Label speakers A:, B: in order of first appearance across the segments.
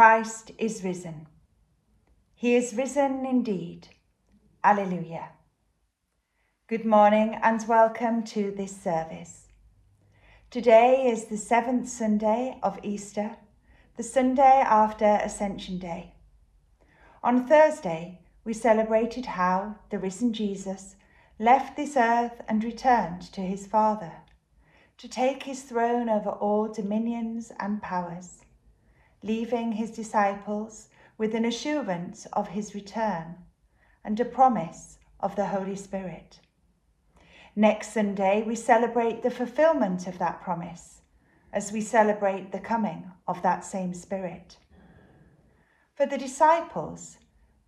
A: Christ is risen. He is risen indeed. Alleluia. Good morning and welcome to this service. Today is the seventh Sunday of Easter, the Sunday after Ascension Day. On Thursday, we celebrated how the risen Jesus left this earth and returned to his Father to take his throne over all dominions and powers, leaving his disciples with an assurance of his return and a promise of the Holy Spirit. Next Sunday, we celebrate the fulfillment of that promise as we celebrate the coming of that same Spirit. For the disciples,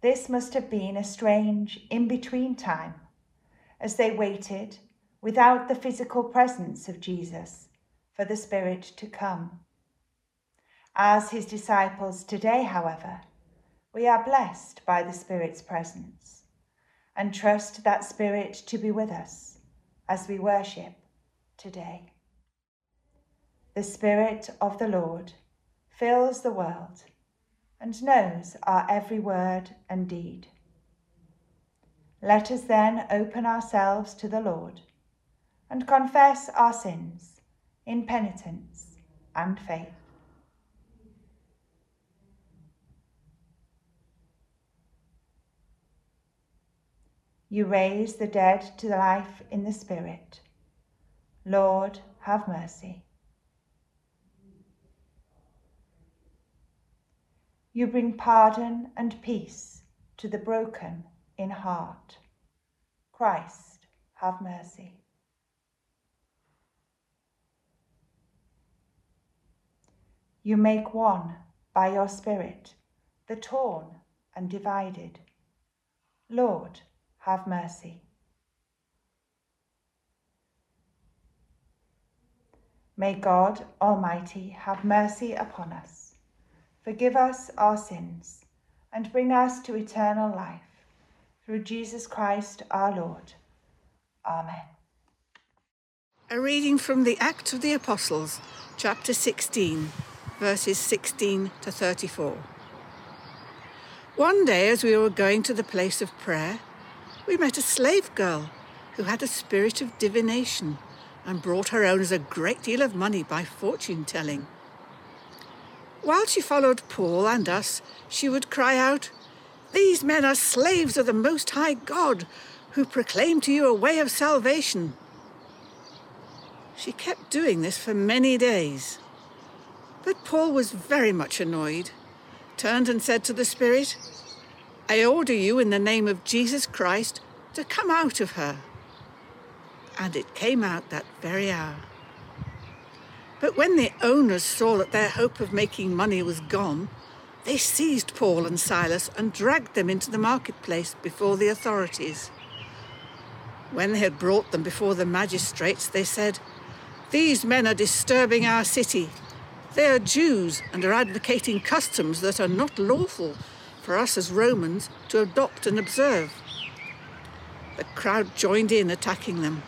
A: this must have been a strange in between time as they waited without the physical presence of Jesus for the Spirit to come. As his disciples today, however, we are blessed by the Spirit's presence and trust that Spirit to be with us as we worship today. The Spirit of the Lord fills the world and knows our every word and deed. Let us then open ourselves to the Lord and confess our sins in penitence and faith. You raise the dead to life in the Spirit. Lord, have mercy. You bring pardon and peace to the broken in heart. Christ, have mercy. You make one by your Spirit the torn and divided. Lord, have mercy. May God Almighty have mercy upon us, forgive us our sins, and bring us to eternal life. Through Jesus Christ our Lord. Amen.
B: A reading from the Acts of the Apostles, chapter 16, verses 16 to 34. One day, as we were going to the place of prayer, we met a slave girl who had a spirit of divination and brought her owners a great deal of money by fortune telling. While she followed Paul and us, she would cry out, these men are slaves of the Most High God, who proclaim to you a way of salvation. She kept doing this for many days. But Paul was very much annoyed, turned and said to the Spirit, I order you in the name of Jesus Christ to come out of her. And it came out that very hour. But when the owners saw that their hope of making money was gone, they seized Paul and Silas and dragged them into the marketplace before the authorities. When they had brought them before the magistrates, they said, These men are disturbing our city. They are Jews and are advocating customs that are not lawful for us as Romans to adopt and observe. The crowd joined in attacking them,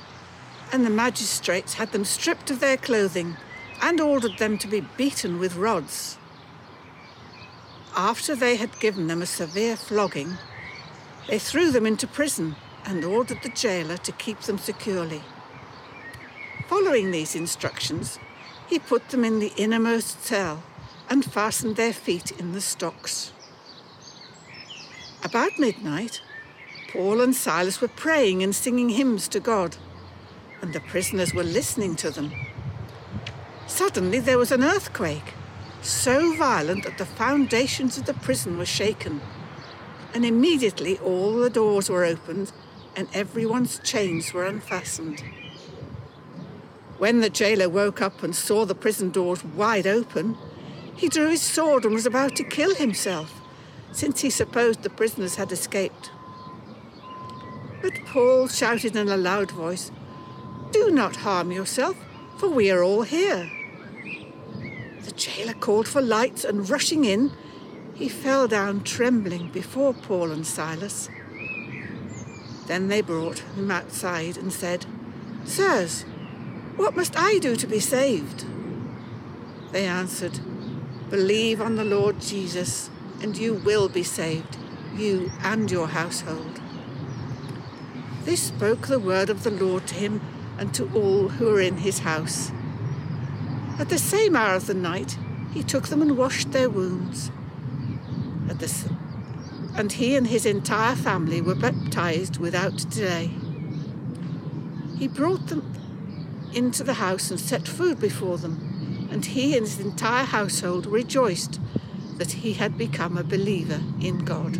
B: and the magistrates had them stripped of their clothing and ordered them to be beaten with rods. After they had given them a severe flogging, they threw them into prison and ordered the jailer to keep them securely. Following these instructions, he put them in the innermost cell and fastened their feet in the stocks. About midnight, Paul and Silas were praying and singing hymns to God, and the prisoners were listening to them. Suddenly there was an earthquake so violent that the foundations of the prison were shaken, and immediately all the doors were opened and everyone's chains were unfastened. When the jailer woke up and saw the prison doors wide open, he drew his sword and was about to kill himself, since he supposed the prisoners had escaped. But Paul shouted in a loud voice, Do not harm yourself, for we are all here. The jailer called for lights, and rushing in, he fell down trembling before Paul and Silas. Then they brought him outside and said, Sirs, what must I do to be saved? They answered, Believe on the Lord Jesus, and you will be saved, you and your household. They spoke the word of the Lord to him and to all who were in his house. At the same hour of the night, he took them and washed their wounds. At and he and his entire family were baptized without delay. He brought them into the house and set food before them, and he and his entire household rejoiced that he had become a believer in God.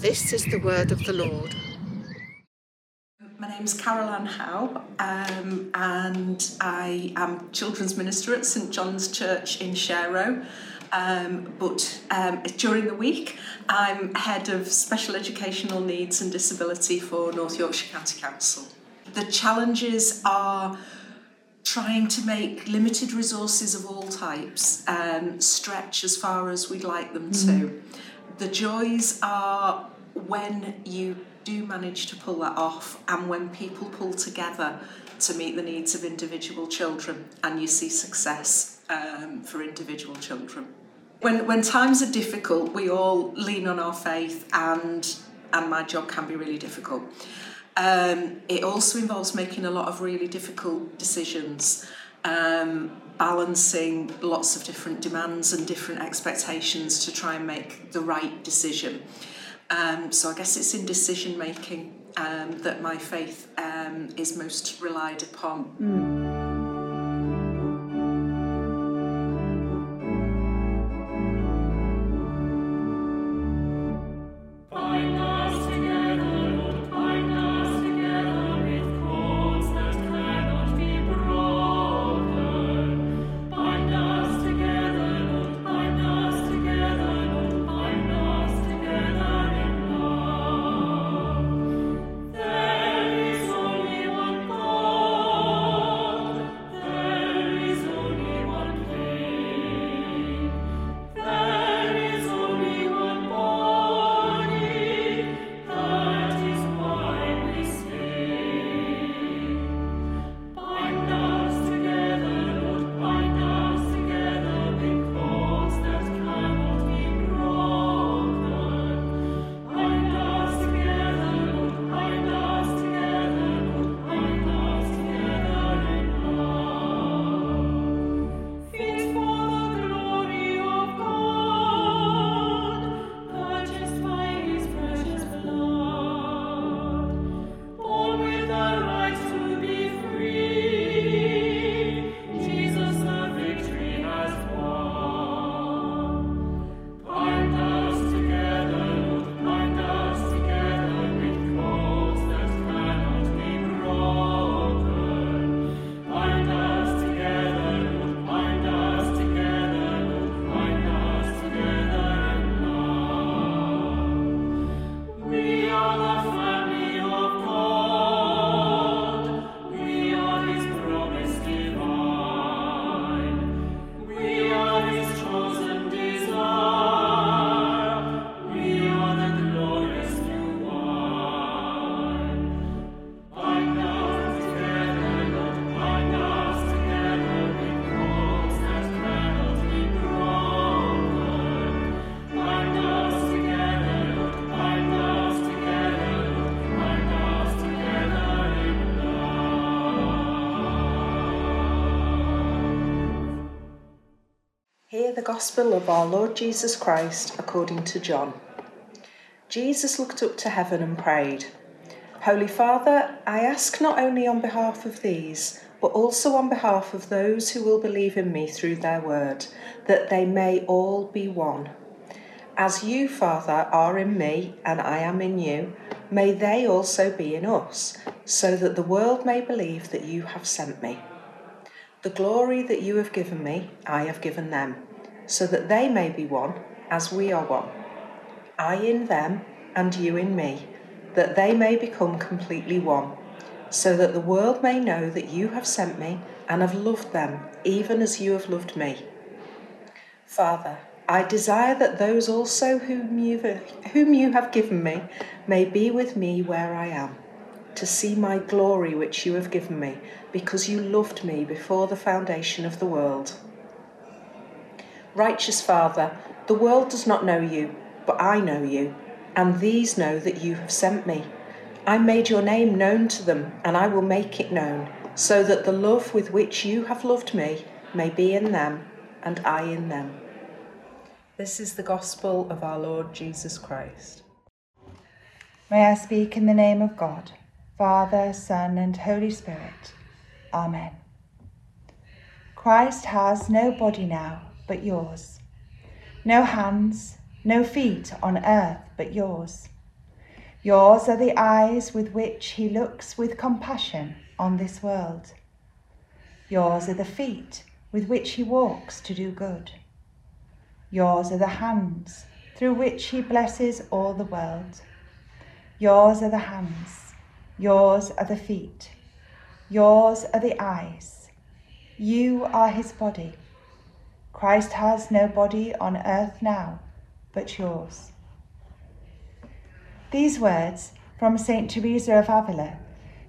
B: This is the word of the Lord.
C: My name's Carol Ann Howe, um, and I am children's minister at St John's Church in Sharow. Um, but um, during the week, I'm head of special educational needs and disability for North Yorkshire County Council. The challenges are trying to make limited resources of all types um, stretch as far as we'd like them to. Mm. The joys are when you do manage to pull that off and when people pull together to meet the needs of individual children and you see success um, for individual children. When, when times are difficult, we all lean on our faith and, and my job can be really difficult. Um, it also involves making a lot of really difficult decisions, um, balancing lots of different demands and different expectations to try and make the right decision. Um, so I guess it's in decision making um, that my faith um, is most relied upon. Mm.
D: Gospel of our Lord Jesus Christ according to John. Jesus looked up to heaven and prayed, Holy Father, I ask not only on behalf of these, but also on behalf of those who will believe in me through their word, that they may all be one. As you, Father, are in me and I am in you, may they also be in us, so that the world may believe that you have sent me. The glory that you have given me, I have given them so that they may be one as we are one. I in them and you in me, that they may become completely one, so that the world may know that you have sent me and have loved them even as you have loved me. Father, I desire that those also whom you, whom you have given me may be with me where I am, to see my glory which you have given me, because you loved me before the foundation of the world. Righteous Father, the world does not know you, but I know you, and these know that you have sent me. I made your name known to them, and I will make it known, so that the love with which you have loved me may be in them, and I in them. This is the gospel of our Lord Jesus Christ.
A: May I speak in the name of God, Father, Son, and Holy Spirit. Amen. Christ has no body now but yours, no hands, no feet on earth but yours. Yours are the eyes with which he looks with compassion on this world. Yours are the feet with which he walks to do good. Yours are the hands through which he blesses all the world. Yours are the hands, yours are the feet, yours are the eyes. You are his body. Christ has no body on earth now but yours. These words from St. Teresa of Avila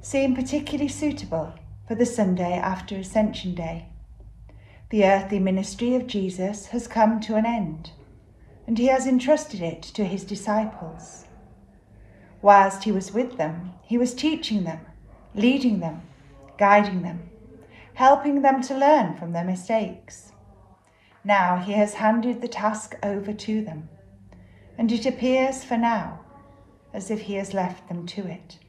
A: seem particularly suitable for the Sunday after Ascension Day. The earthly ministry of Jesus has come to an end, and he has entrusted it to his disciples. Whilst he was with them, he was teaching them, leading them, guiding them, helping them to learn from their mistakes. Now he has handed the task over to them, and it appears for now as if he has left them to it.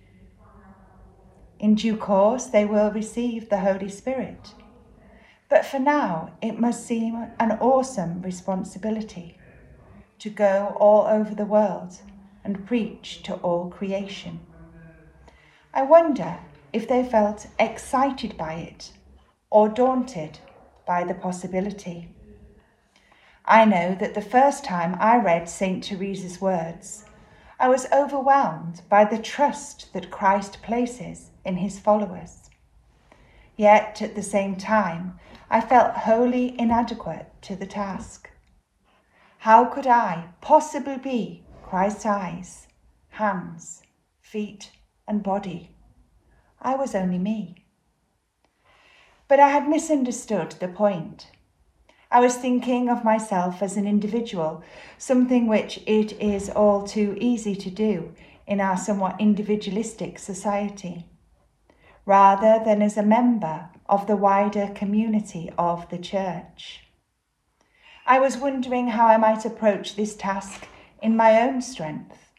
A: In due course, they will receive the Holy Spirit. But for now, it must seem an awesome responsibility to go all over the world and preach to all creation. I wonder if they felt excited by it or daunted by the possibility. I know that the first time I read St. Teresa's words, I was overwhelmed by the trust that Christ places in his followers. Yet at the same time, I felt wholly inadequate to the task. How could I possibly be Christ's eyes, hands, feet, and body? I was only me. But I had misunderstood the point. I was thinking of myself as an individual, something which it is all too easy to do in our somewhat individualistic society, rather than as a member of the wider community of the Church. I was wondering how I might approach this task in my own strength,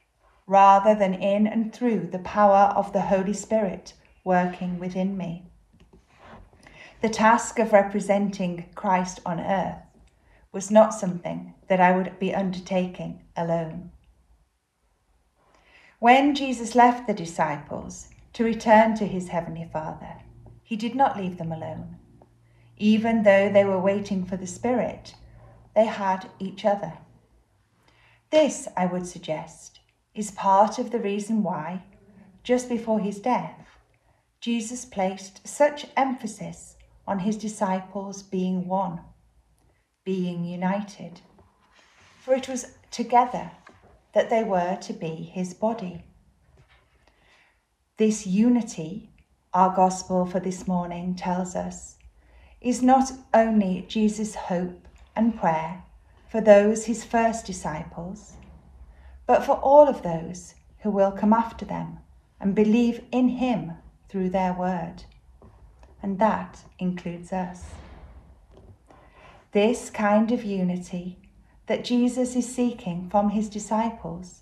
A: rather than in and through the power of the Holy Spirit working within me. The task of representing Christ on earth was not something that I would be undertaking alone. When Jesus left the disciples to return to his heavenly Father, he did not leave them alone. Even though they were waiting for the Spirit, they had each other. This, I would suggest, is part of the reason why, just before his death, Jesus placed such emphasis on his disciples being one, being united. For it was together that they were to be his body. This unity, our gospel for this morning tells us, is not only Jesus' hope and prayer for those his first disciples, but for all of those who will come after them and believe in him through their word and that includes us. This kind of unity that Jesus is seeking from his disciples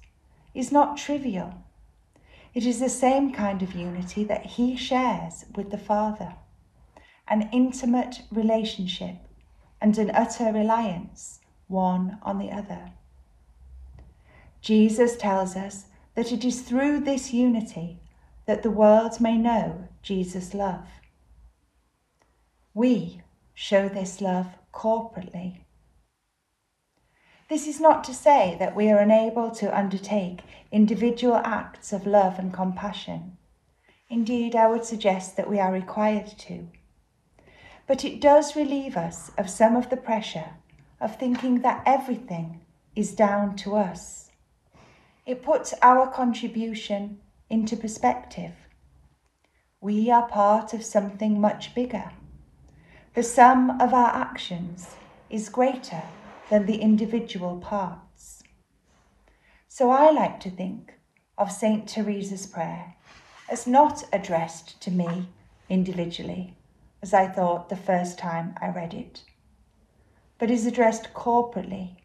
A: is not trivial. It is the same kind of unity that he shares with the Father an intimate relationship and an utter reliance one on the other. Jesus tells us that it is through this unity that the world may know Jesus' love. We show this love corporately. This is not to say that we are unable to undertake individual acts of love and compassion. Indeed, I would suggest that we are required to. But it does relieve us of some of the pressure of thinking that everything is down to us. It puts our contribution into perspective. We are part of something much bigger the sum of our actions is greater
C: than the individual parts. So I like to think of St. Teresa's prayer as not addressed to me individually, as I thought the first time I read it, but is addressed corporately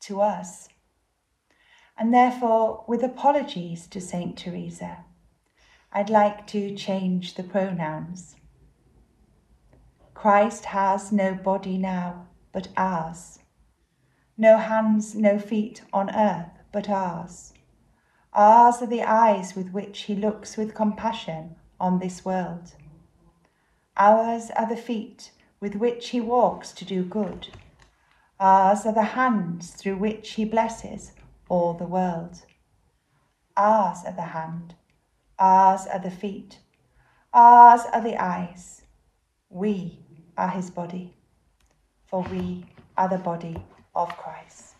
C: to us. And therefore, with apologies to St. Teresa, I'd like to change the pronouns. Christ has no body now but ours, no hands, no feet on earth but ours. Ours are the eyes with which he looks with compassion on this world. Ours are the feet with which he walks to do good. Ours are the hands through which he blesses all the world. Ours are the hand, ours are the feet, ours are the eyes. We are his body, for we are the body of Christ.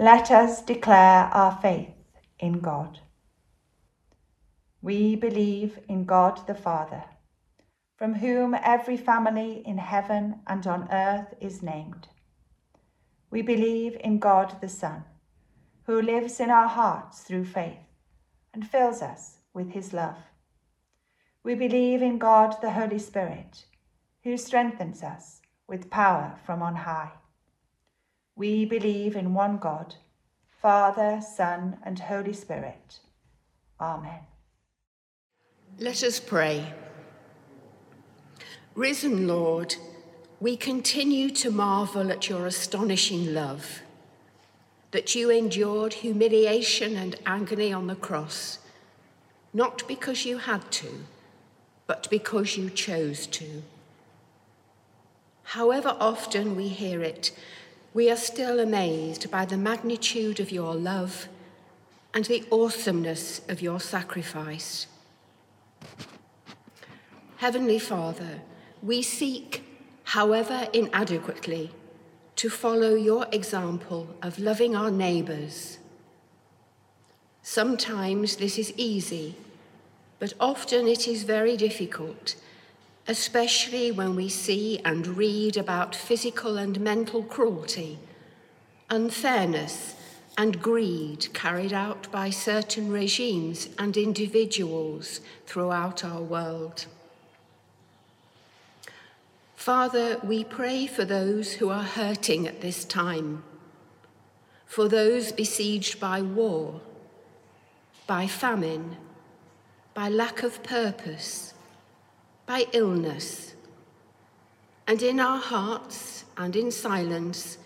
C: Let us declare our faith in God.
A: We believe in God the Father, from whom every family in heaven and on earth is named. We believe in God the Son, who lives in our hearts through faith and fills us with his love. We believe in God the Holy Spirit, who strengthens us with power from on high. We believe in one God, Father, Son, and Holy Spirit. Amen.
E: Let us pray. Risen Lord, we continue to marvel at your astonishing love, that you endured humiliation and agony on the cross, not because you had to, but because you chose to. However often we hear it, we are still amazed by the magnitude of your love and the awesomeness of your sacrifice. Heavenly Father, we seek, however inadequately, to follow your example of loving our neighbours. Sometimes this is easy, but often it is very difficult, especially when we see and read about physical and mental cruelty, unfairness, and greed carried out by certain regimes and individuals throughout our world. Father, we pray for those who are hurting at this time, for those besieged by war, by famine, by lack of purpose, by illness. And in our hearts and in silence,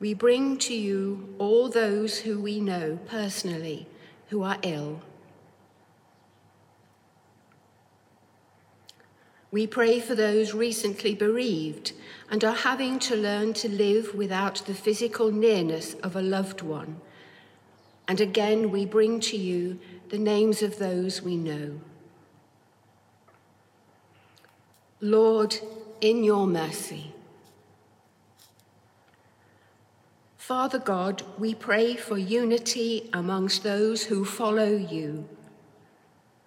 E: we bring to you all those who we know personally who are ill. We pray for those recently bereaved and are having to learn to live without the physical nearness of a loved one. And again, we bring to you the names of those we know. Lord, in your mercy, Father God, we pray for unity amongst those who follow you.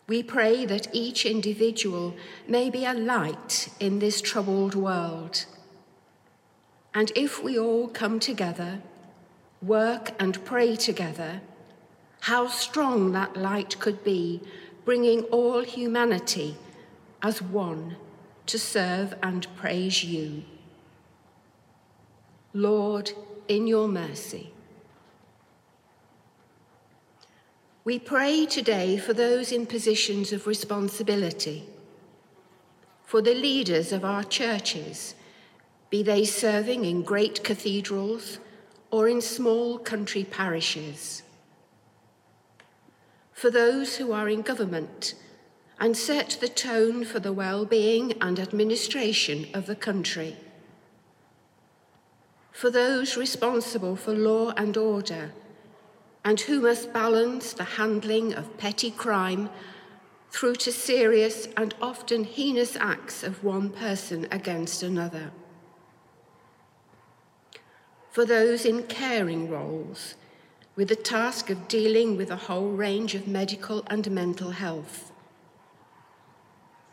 E: We pray that each individual may be a light in this troubled world. And if we all come together, work and pray together, how strong that light could be, bringing all humanity as one to serve and praise you. Lord, in your mercy. We pray today for those in positions of responsibility, for the leaders of our churches, be they serving in great cathedrals or in small country parishes, for those who are in government and set the tone for the well-being and administration of the country for those responsible for law and order, and who must balance the handling of petty crime through to serious and often heinous acts of one person against another. For those in caring roles, with the task of dealing with a whole range of medical and mental health.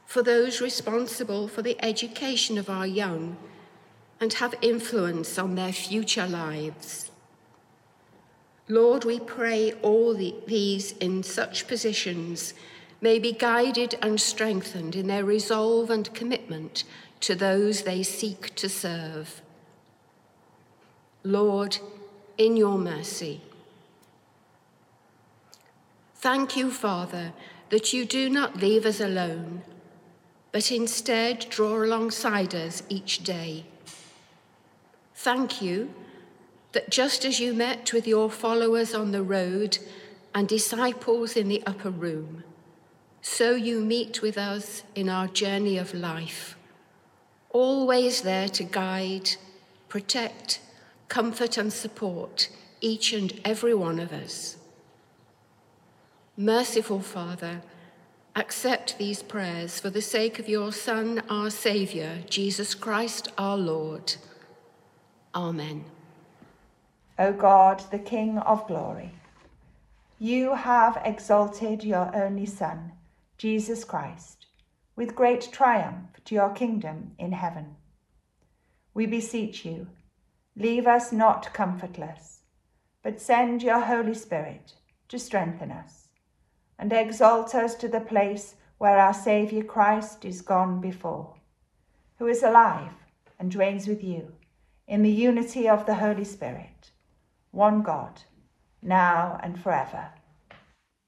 E: For those responsible for the education of our young and have influence on their future lives. Lord, we pray all the, these in such positions may be guided and strengthened in their resolve and commitment to those they seek to serve. Lord, in your mercy. Thank you, Father, that you do not leave us alone, but instead draw alongside us each day Thank you that just as you met with your followers on the road and disciples in the upper room, so you meet with us in our journey of life, always there to guide, protect, comfort, and support each and every one of us. Merciful Father, accept these prayers for the sake of your Son, our Saviour, Jesus Christ our Lord. Amen.
A: O God, the King of glory, you have exalted your only Son Jesus Christ, with great triumph to your kingdom in heaven. We beseech you, leave us not comfortless, but send your Holy Spirit to strengthen us and exalt us to the place where our Saviour Christ is gone before, who is alive and reigns with you in the unity of the Holy Spirit, one God, now and forever.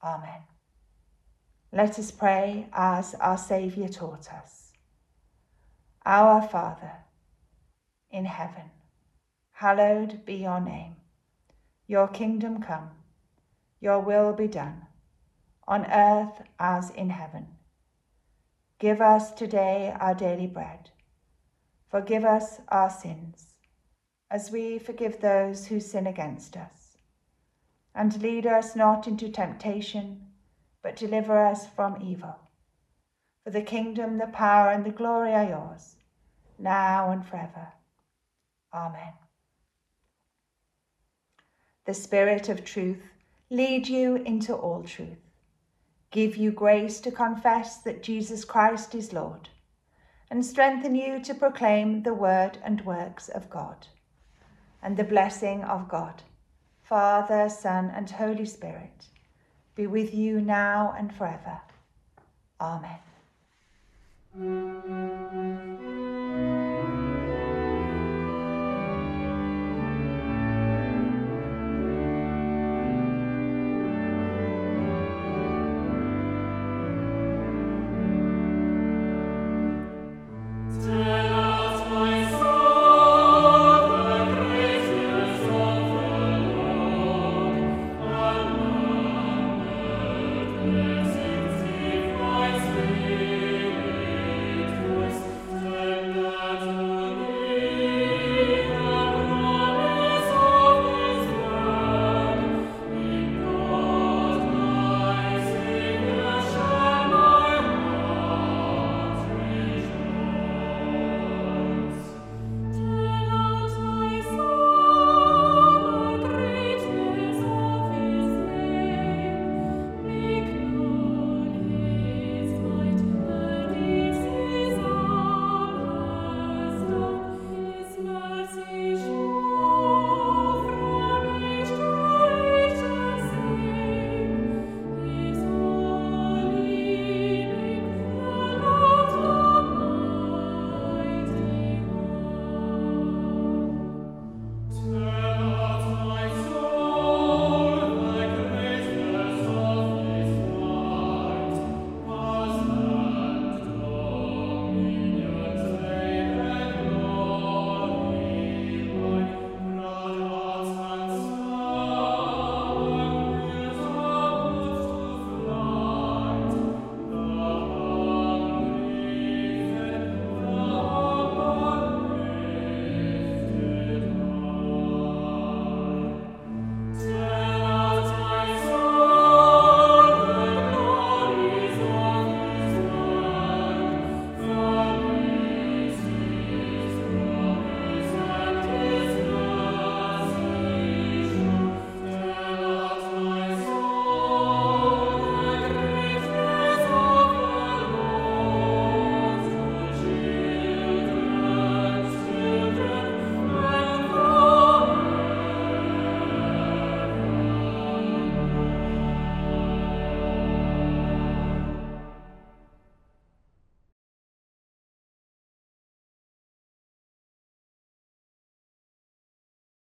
A: Amen. Let us pray as our Saviour taught us. Our Father, in heaven, hallowed be your name. Your kingdom come, your will be done, on earth as in heaven. Give us today our daily bread. Forgive us our sins, as we forgive those who sin against us. And lead us not into temptation but deliver us from evil. For the kingdom, the power, and the glory are yours, now and forever. Amen. The Spirit of truth lead you into all truth, give you grace to confess that Jesus Christ is Lord, and strengthen you to proclaim the word and works of God. And the blessing of God, Father, Son, and Holy Spirit be with you now and forever. Amen.